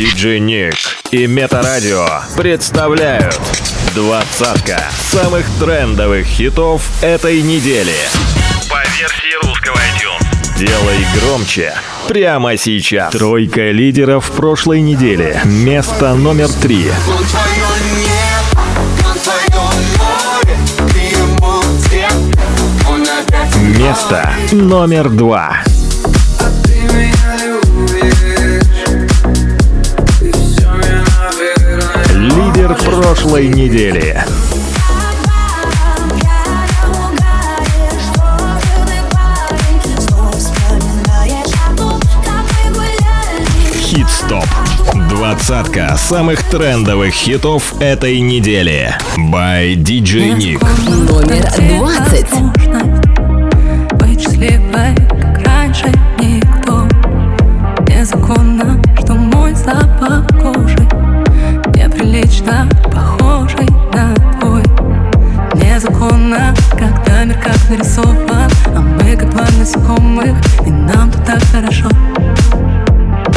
Диджей Ник и Метарадио представляют двадцатка самых трендовых хитов этой недели. По версии русского iTunes. Делай громче прямо сейчас. Тройка лидеров прошлой недели. Место номер три. Место номер два. Лидер прошлой недели. Хит-стоп. Двадцатка самых трендовых хитов этой недели. By DJ Nick. Номер двадцать. Быть раньше никто Незаконно, Неприлично похожий на твой. Незаконно, когда мир как нарисован А мы как два насекомых, и нам тут так хорошо.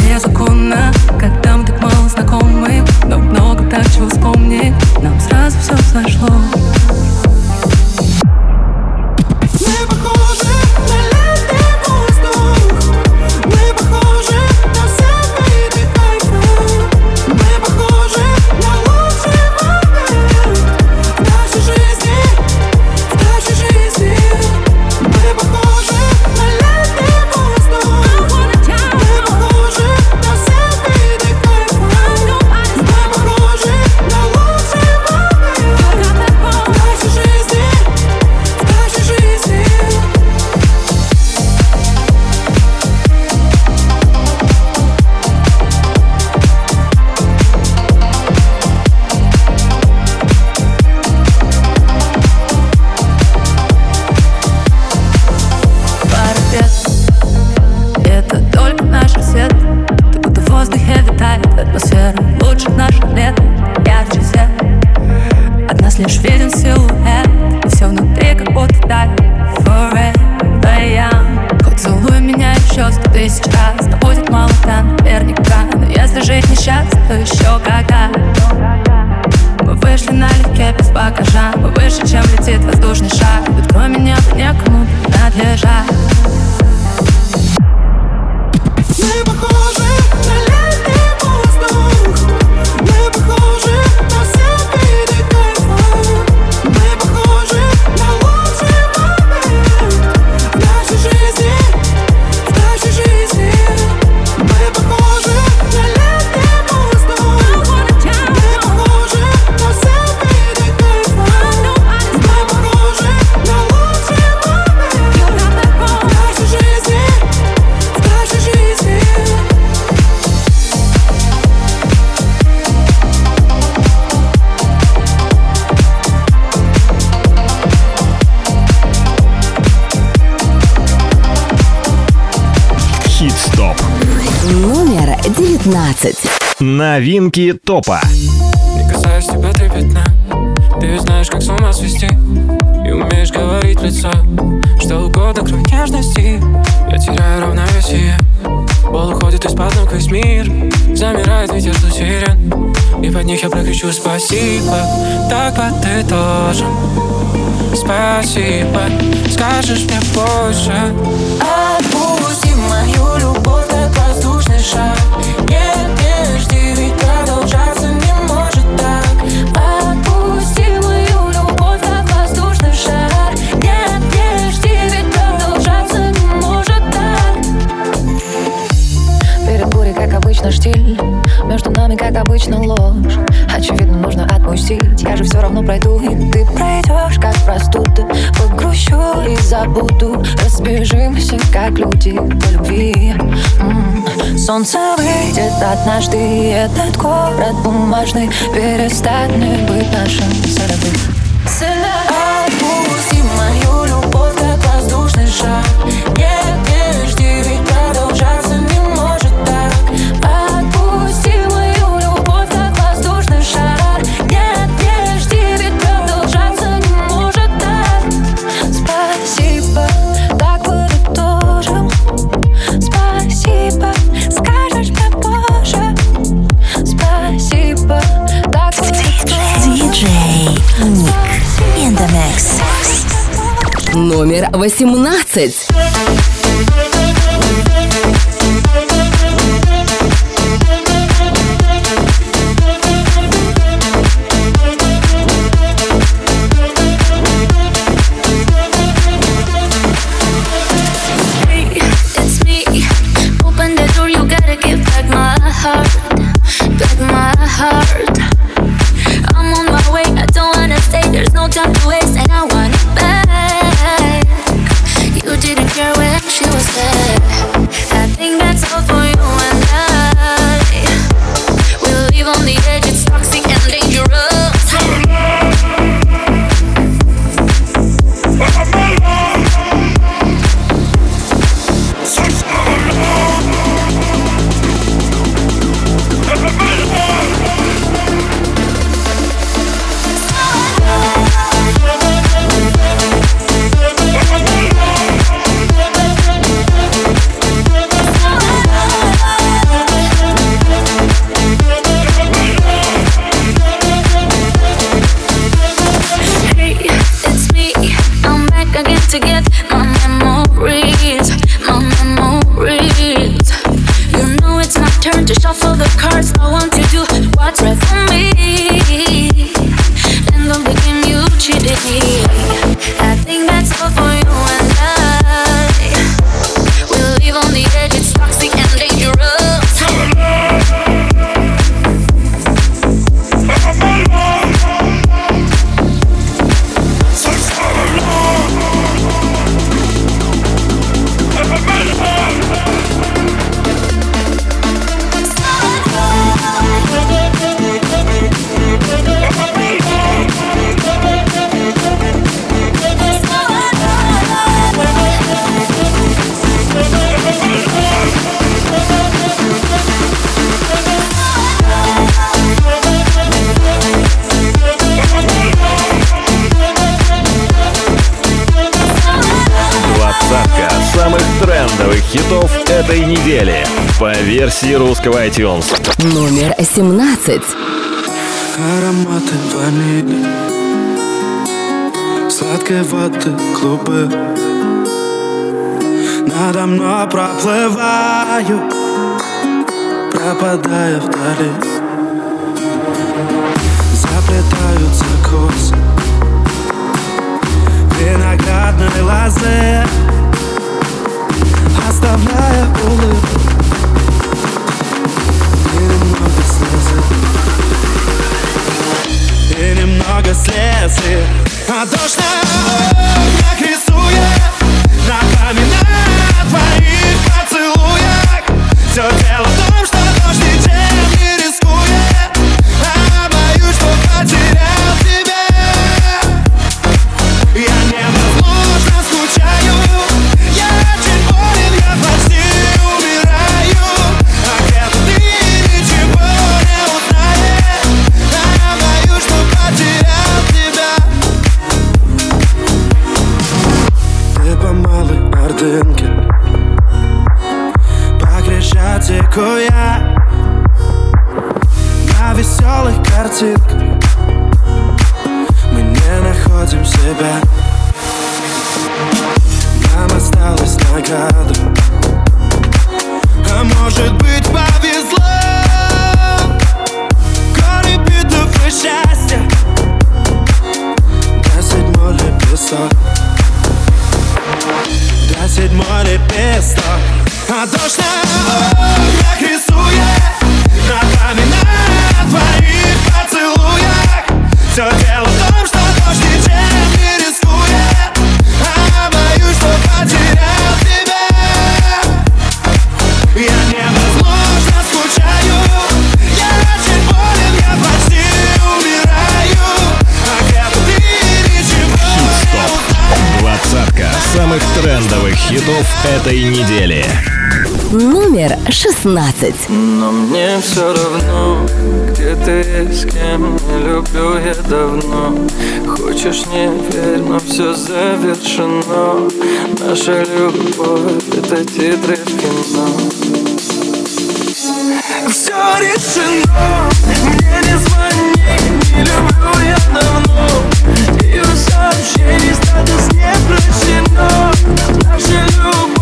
Незаконно, когда мы так мало знакомы Но много так чего вспомнить, нам сразу все сошло Новинки топа. Не касаюсь тебя трепетно. Ты ведь знаешь, как с ума свести. И умеешь говорить в лицо Что угодно, кроме нежности. Я теряю равновесие. Пол уходит из-под ног весь мир Замирает ветер до сирен. И под них я прокричу спасибо Так вот ты тоже. Спасибо. Скажешь мне позже. Отпусти мою любовь, как воздушный шар как обычно, ложь. Очевидно, нужно отпустить. Я же все равно пройду, и ты пройдешь, как простуда. Погрущу и забуду. Разбежимся, как люди по любви. М. Солнце выйдет однажды и Этот город бумажный. Перестанет быть нашим садовым Отпусти мою любовь, как воздушный шар Номер восемнадцать. версии русского iTunes. Номер 17. Ароматы ванили Сладкой воды клубы Надо мной проплываю Пропадая вдали Заплетаются косы Виноградной лозы Оставляя улыбку И немного слез А дождь на окнах рисует На каменных твоих поцелуях Все дело в back. 16. Но мне все равно, где ты с кем не люблю я давно. Хочешь, не верь, но все завершено. Наша любовь это титры в кино. Все решено, мне не звони, не люблю я давно. Ее сообщений статус не прощено. Наша любовь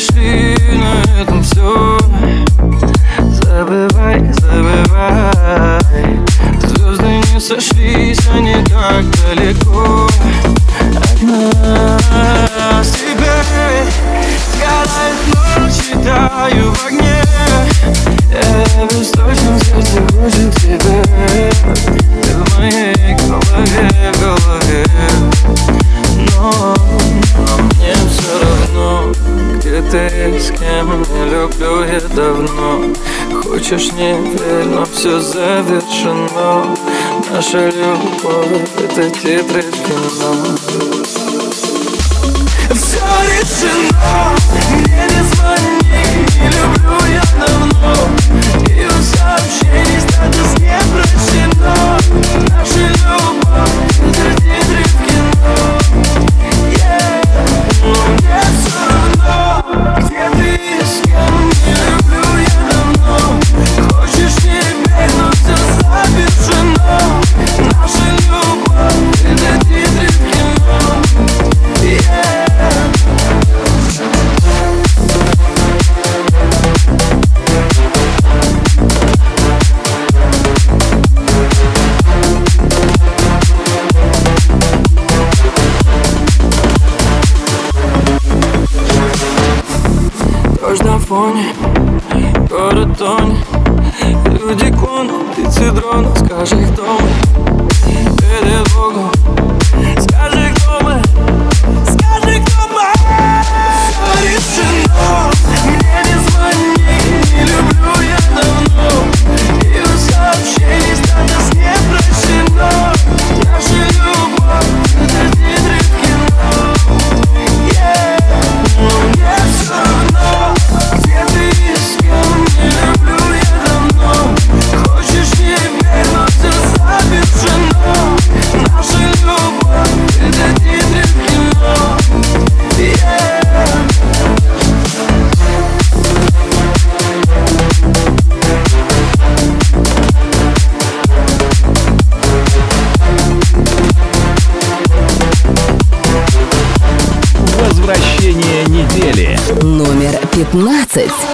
прошли на этом все Забывай, забывай Звезды не сошлись, они так далеко. хочешь, не верь, но Все завершено. Наша любовь Это титры в кино Все решено Мне не звони Не люблю я давно. И в сообщении статус не прощено. Наша любовь Services.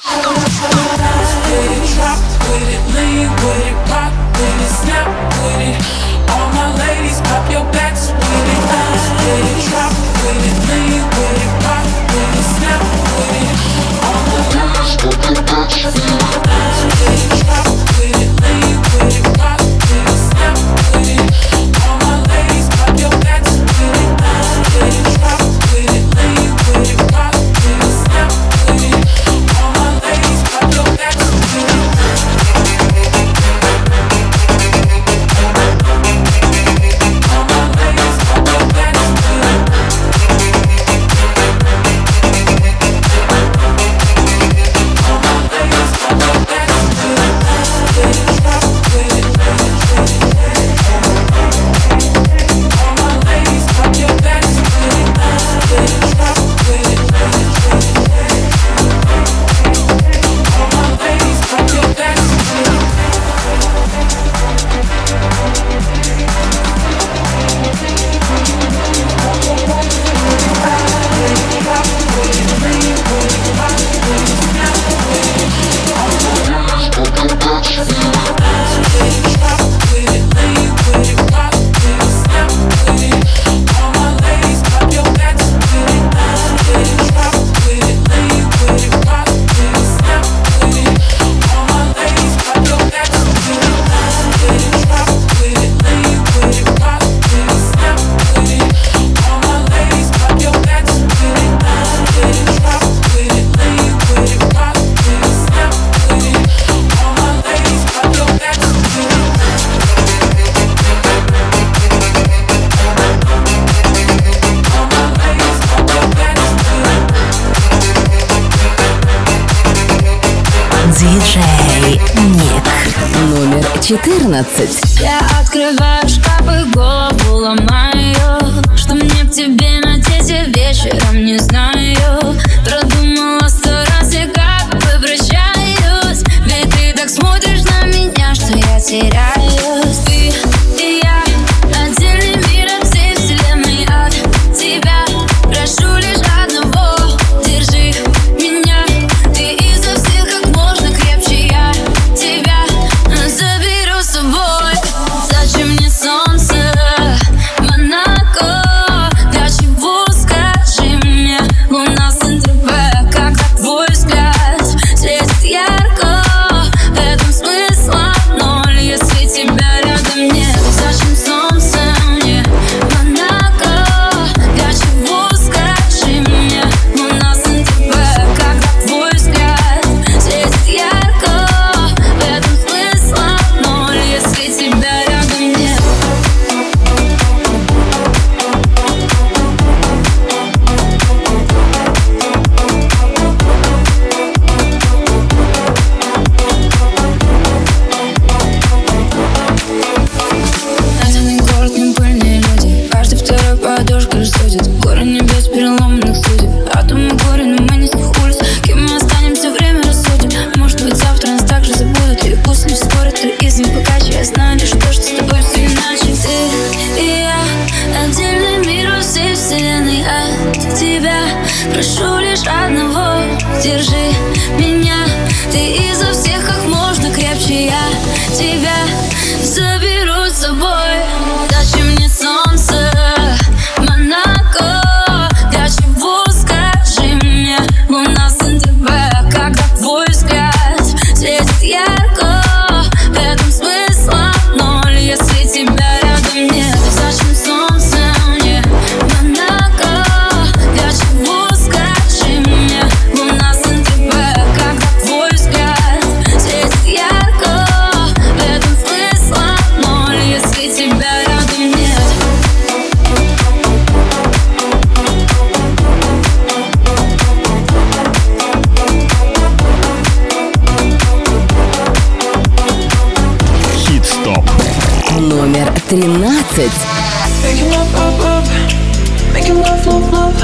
Making love, love, love. Making love, love, love.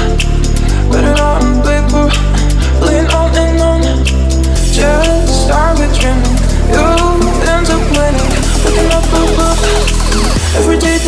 Better on paper Playing on and on. Just start dreaming. You ends up winning. Making love, love, love. Every day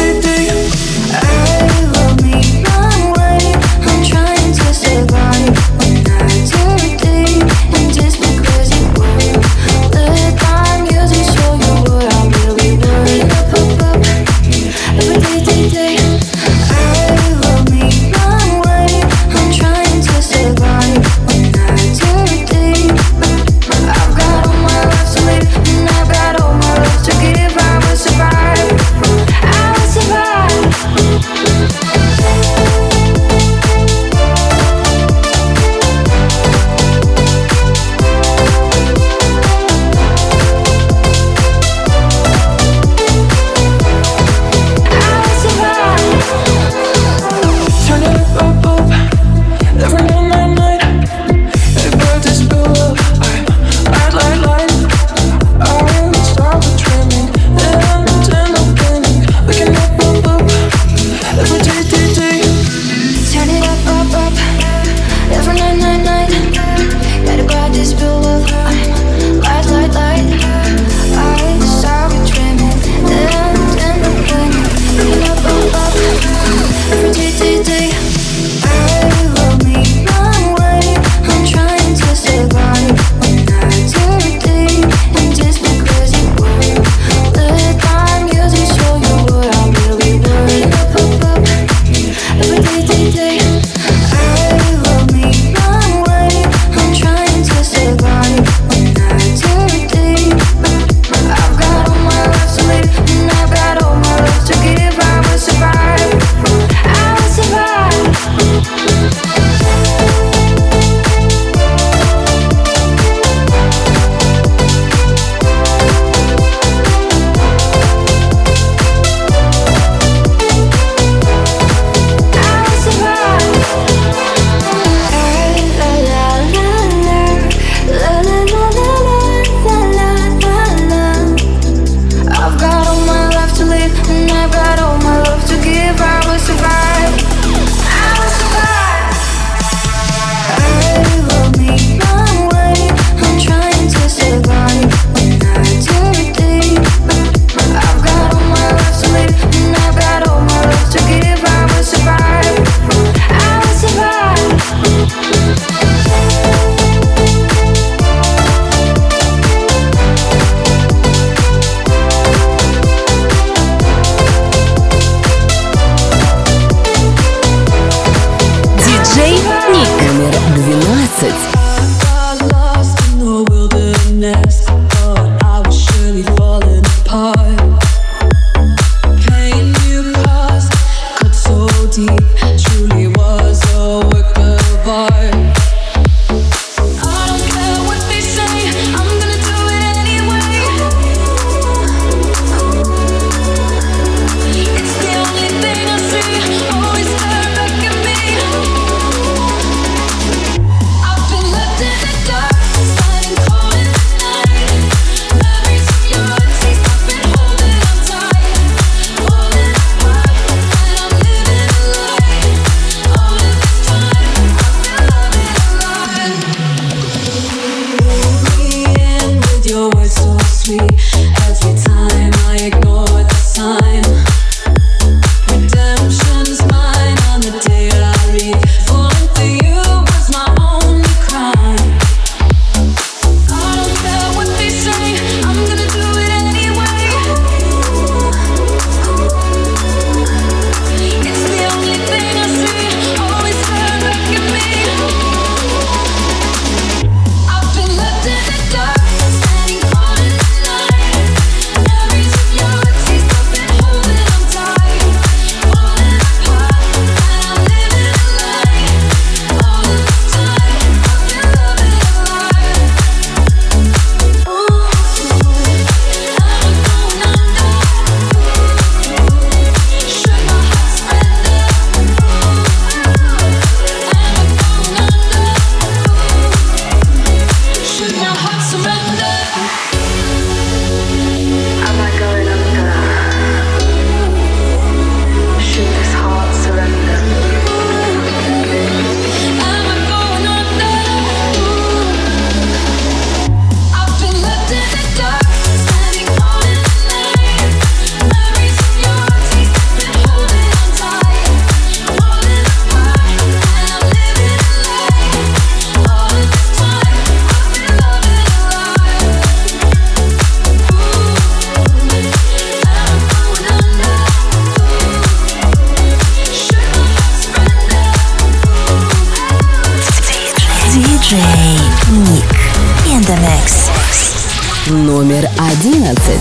finances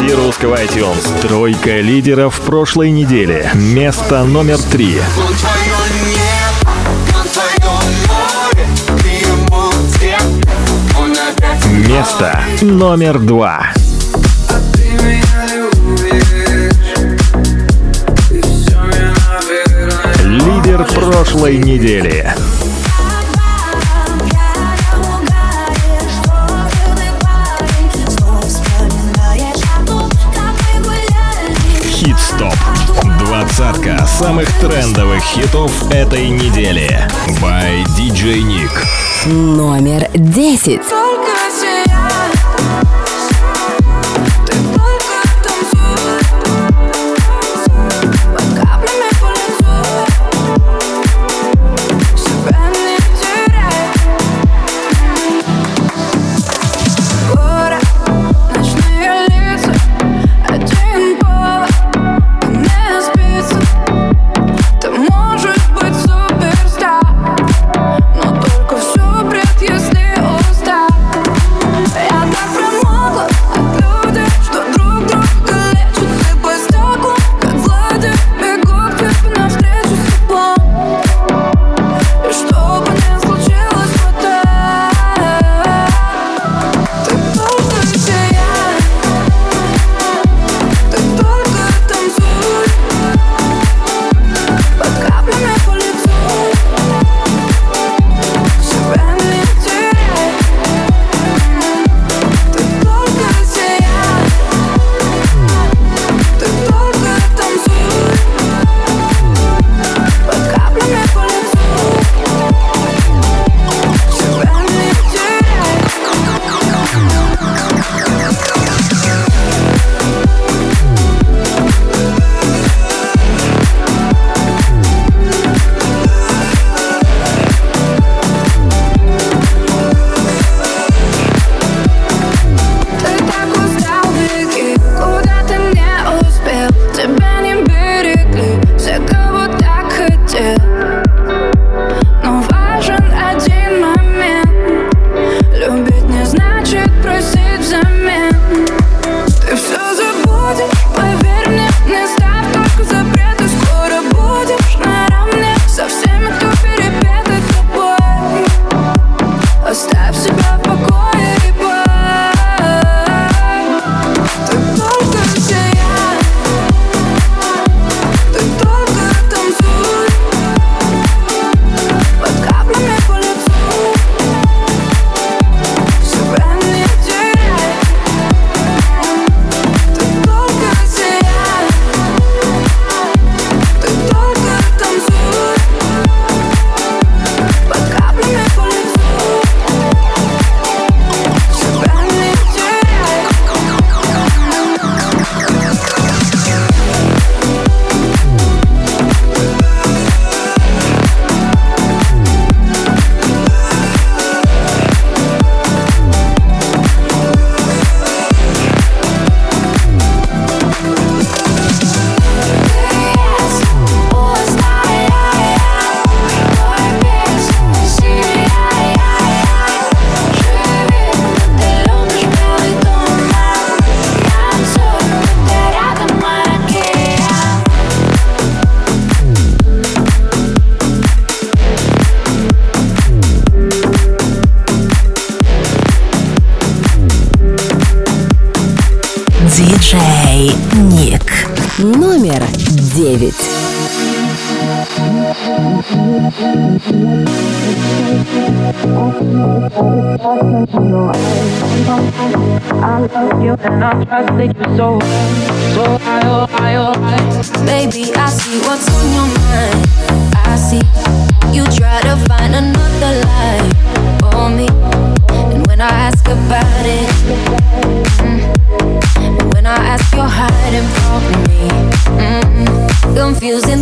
России русского iTunes. Тройка лидеров прошлой недели. Место номер три. Место номер два. Лидер прошлой недели. Двадцатка самых трендовых хитов этой недели. By DJ Nick. Номер десять.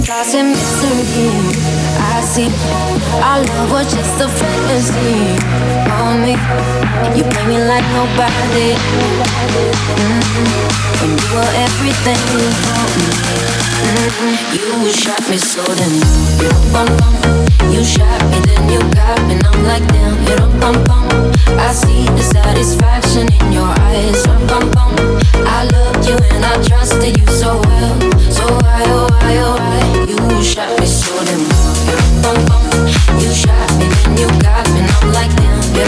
Thoughts and mystery I see. Our love was just a fantasy on me. You play me like nobody. Mm-hmm. When you were everything. Mm-hmm. You shot me so then you bum bum. You shot me then you got me and I'm like damn you bum bum. I see the satisfaction in your eyes bum bum I loved you and I trusted you so well. So why oh why oh why? You shot me so damn you bum bum. You shot me then you got me and I'm like damn you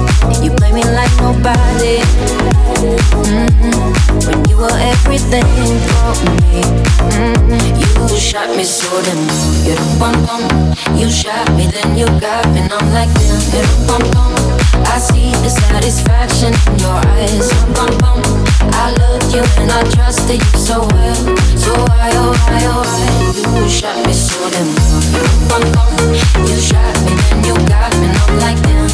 You play me like nobody. Mm-hmm. When you were everything for me. Mm-hmm. You shot me so damn You shot me then you got me. I'm like damn I see the satisfaction in your eyes. I loved you and I trusted you so well. So why why why? You shot me so damn You shot me then you got me. And I'm like damn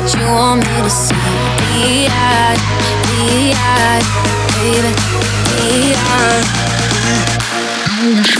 what you want me to see. Be eyed, be eyed, baby, be eyed.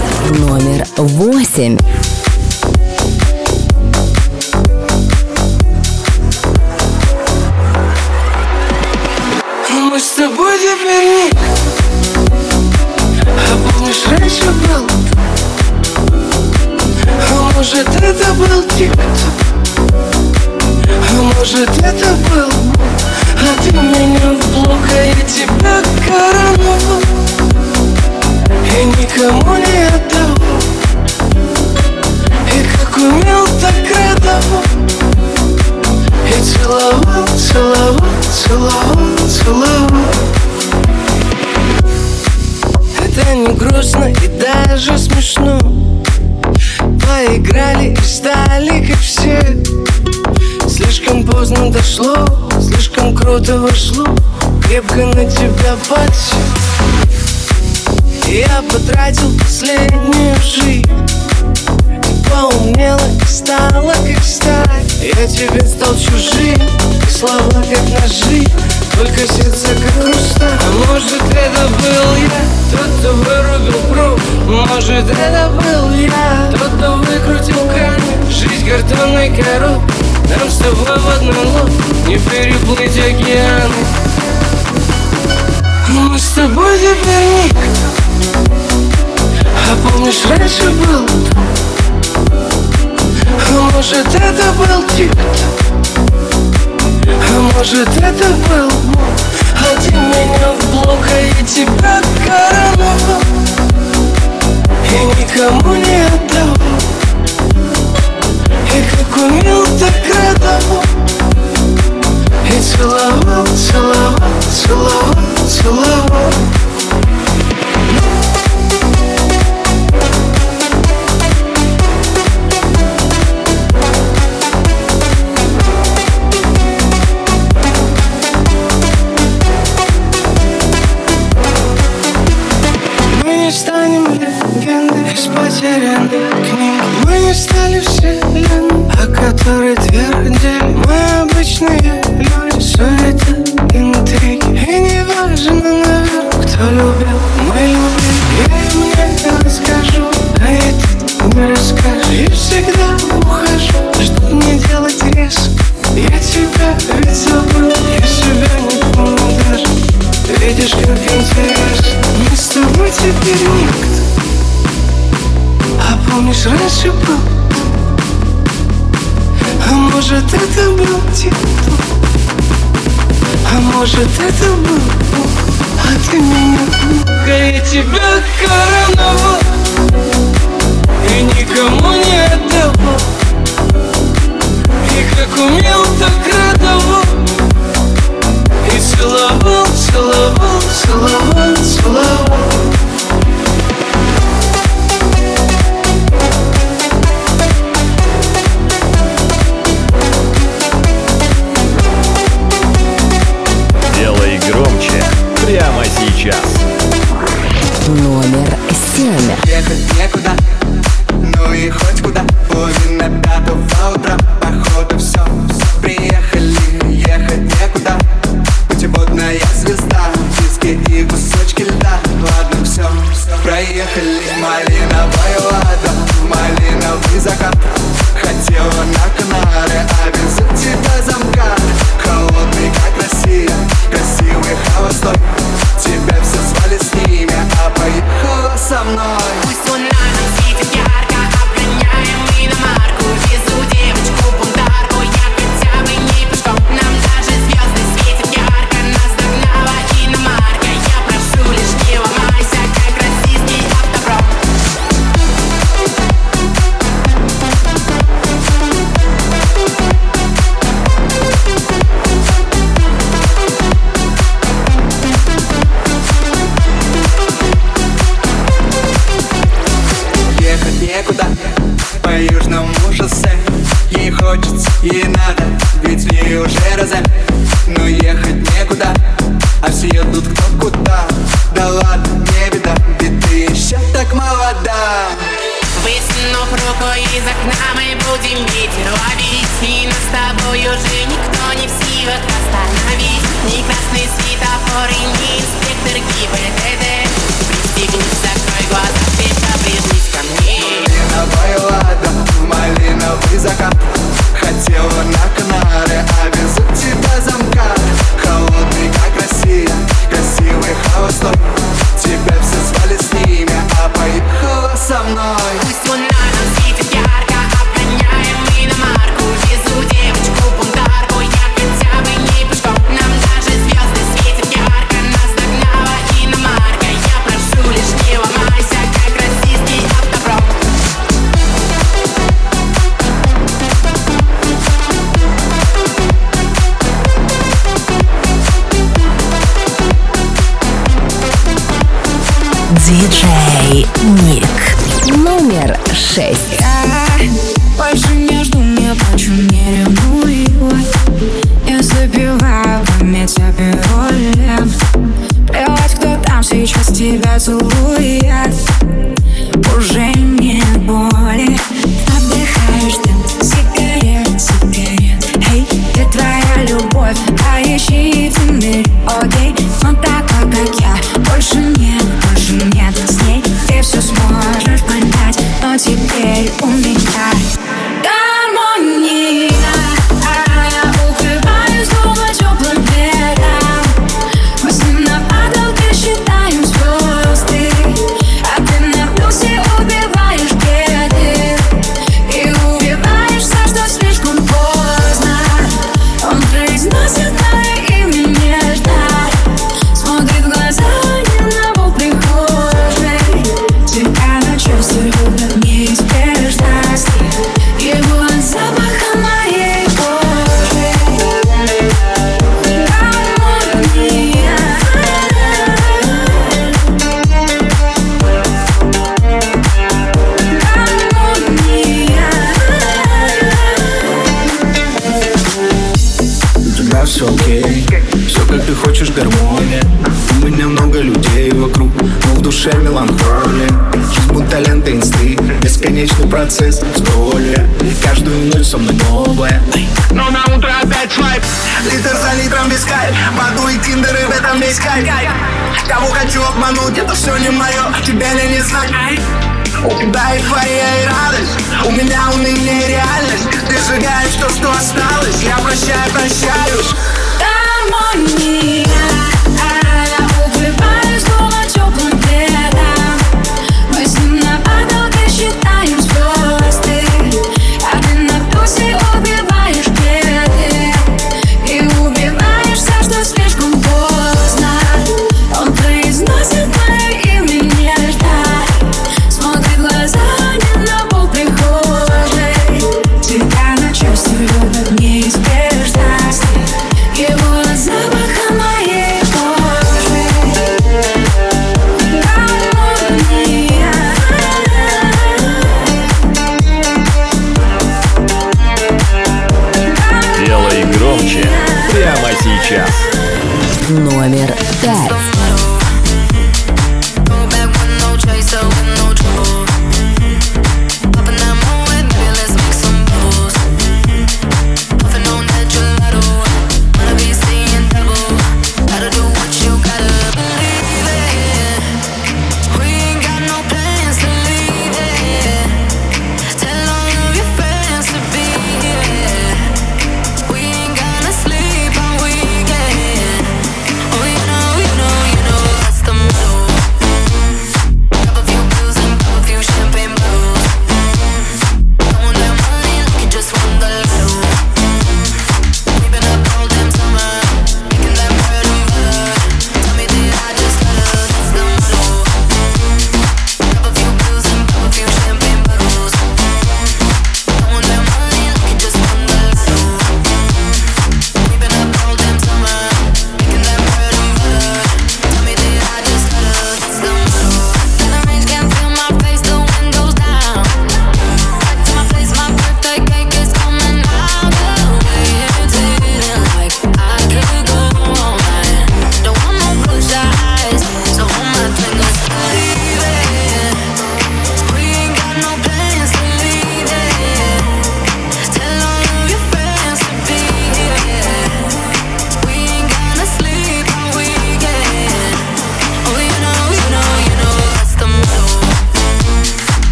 oh oh Oh oh oh Номер восемь. Мы с тобой теперь А помнишь, раньше был А может это был тик-ток А может это был А ты меня в блок, а я тебя коронул И никому не отдал И как умел, так радовал И целовал, целовал, целовал, целовал. Это не грустно и даже смешно. Поиграли и стали как все. Слишком поздно дошло, слишком круто вошло. Крепко на тебя подсел Я потратил последнюю жизнь. Ты поумнела и стала как сталь. Я тебе стал чужим, и слова как ножи. Только сердце как хрусталь А может это был я, тот, кто вырубил пруд. Может это был я, тот, кто выкрутил камень. Жизнь картонной коробкой Нам с тобой в одной лодке Не переплыть океаны. Мы с тобой теперь никто А помнишь, раньше был? А может это был тик-ток А может это был мог А ты меня в блок, а я тебя короновал И никому не отдал И как умел, так радовал И целовал, целовал, целовал, целовал потеряны книги Мы не стали вселенной, о которой твердили. Мы обычные люди, суета, интриги. И не важно, наверное, кто любил, мы любим. Я им это расскажу, а это не расскажу. И всегда ухожу, чтоб не делать резко? Я тебя ведь забыл, я себя не помню даже. Видишь, как интересно, мы с тобой теперь никто. А помнишь, раньше был? А может, это был тепло А может, это был Бог? А ты меня Бога, я тебя короновал. И никому не отдавал. И как умел, так радовал. И целовал, целовал, целовал, целовал. Yeah.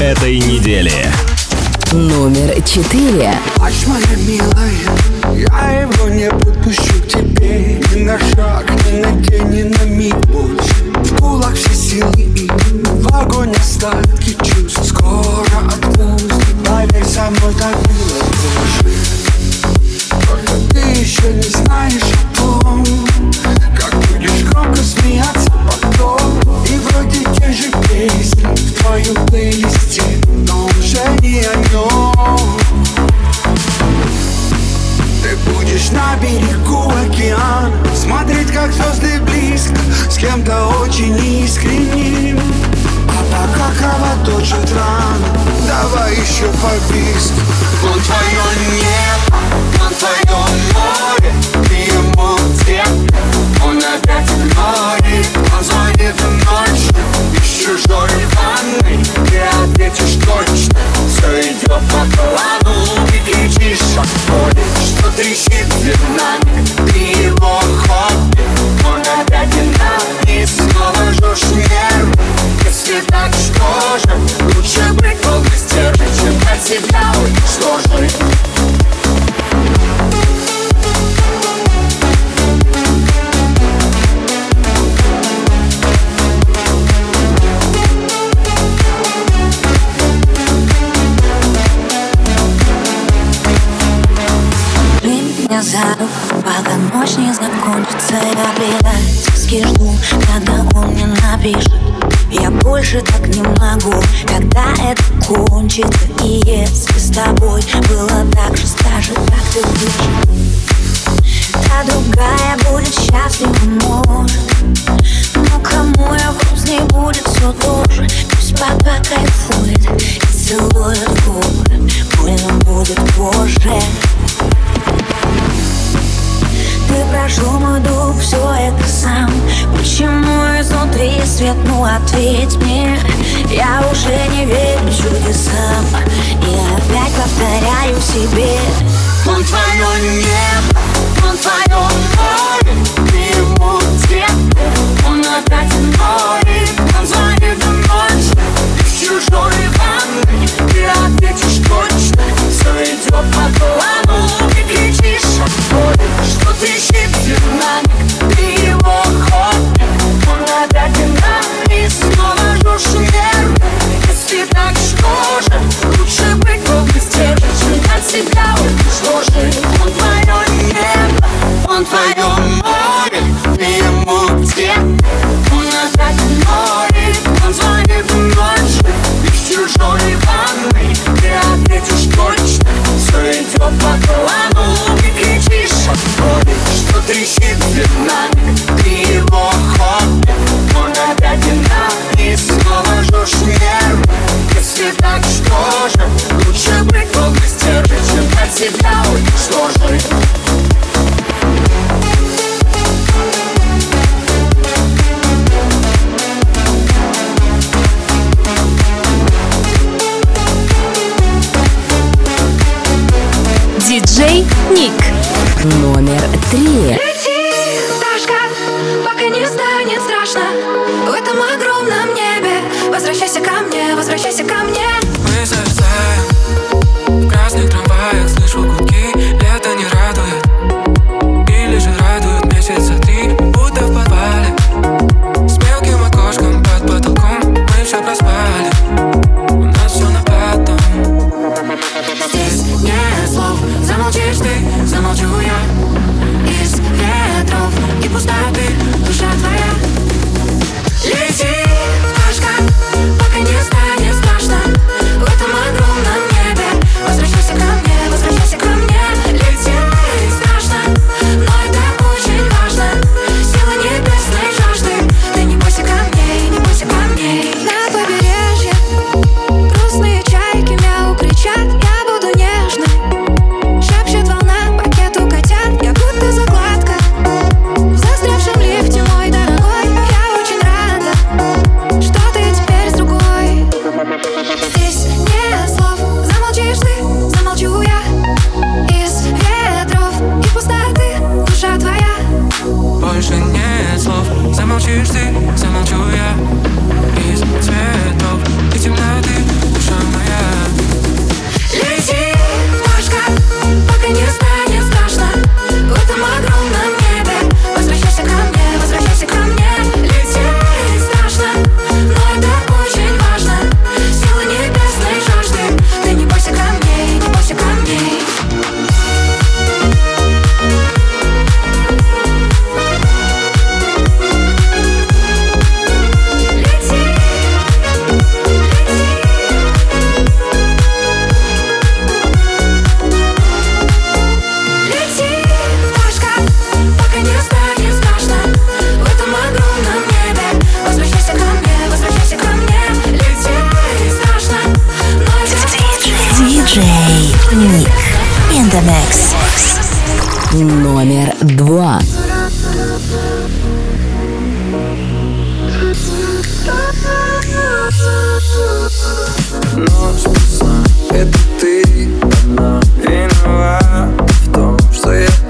этой недели. Номер четыре. писк Он твое небо, он твое море Ты ему тепло, он опять игнорит Он звонит ночью из чужой ванны Ты ответишь точно, все идет по плану Ты кричишь от что трещит подать меня за пока ночь не закончится Я предательски жду, когда он мне напишет. Я больше так не могу, когда это кончится И если с тобой. Было так же, скажи, как ты ближе Та другая будет счастлива, может. Но кому я вру, с ней будет все тоже. Пусть пока кайфует и целует губы. Больно будет позже. Ты прошел мой дух, все это сам. Почему изнутри свет, ну ответь мне. Я уже не верю чудесам. И опять повторяю себе. Он твое небо, он твое море. Ты ему цвет, он опять море Он звонит ночь, из чужой ванны Ты ответишь точно, все идет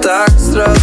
так сразу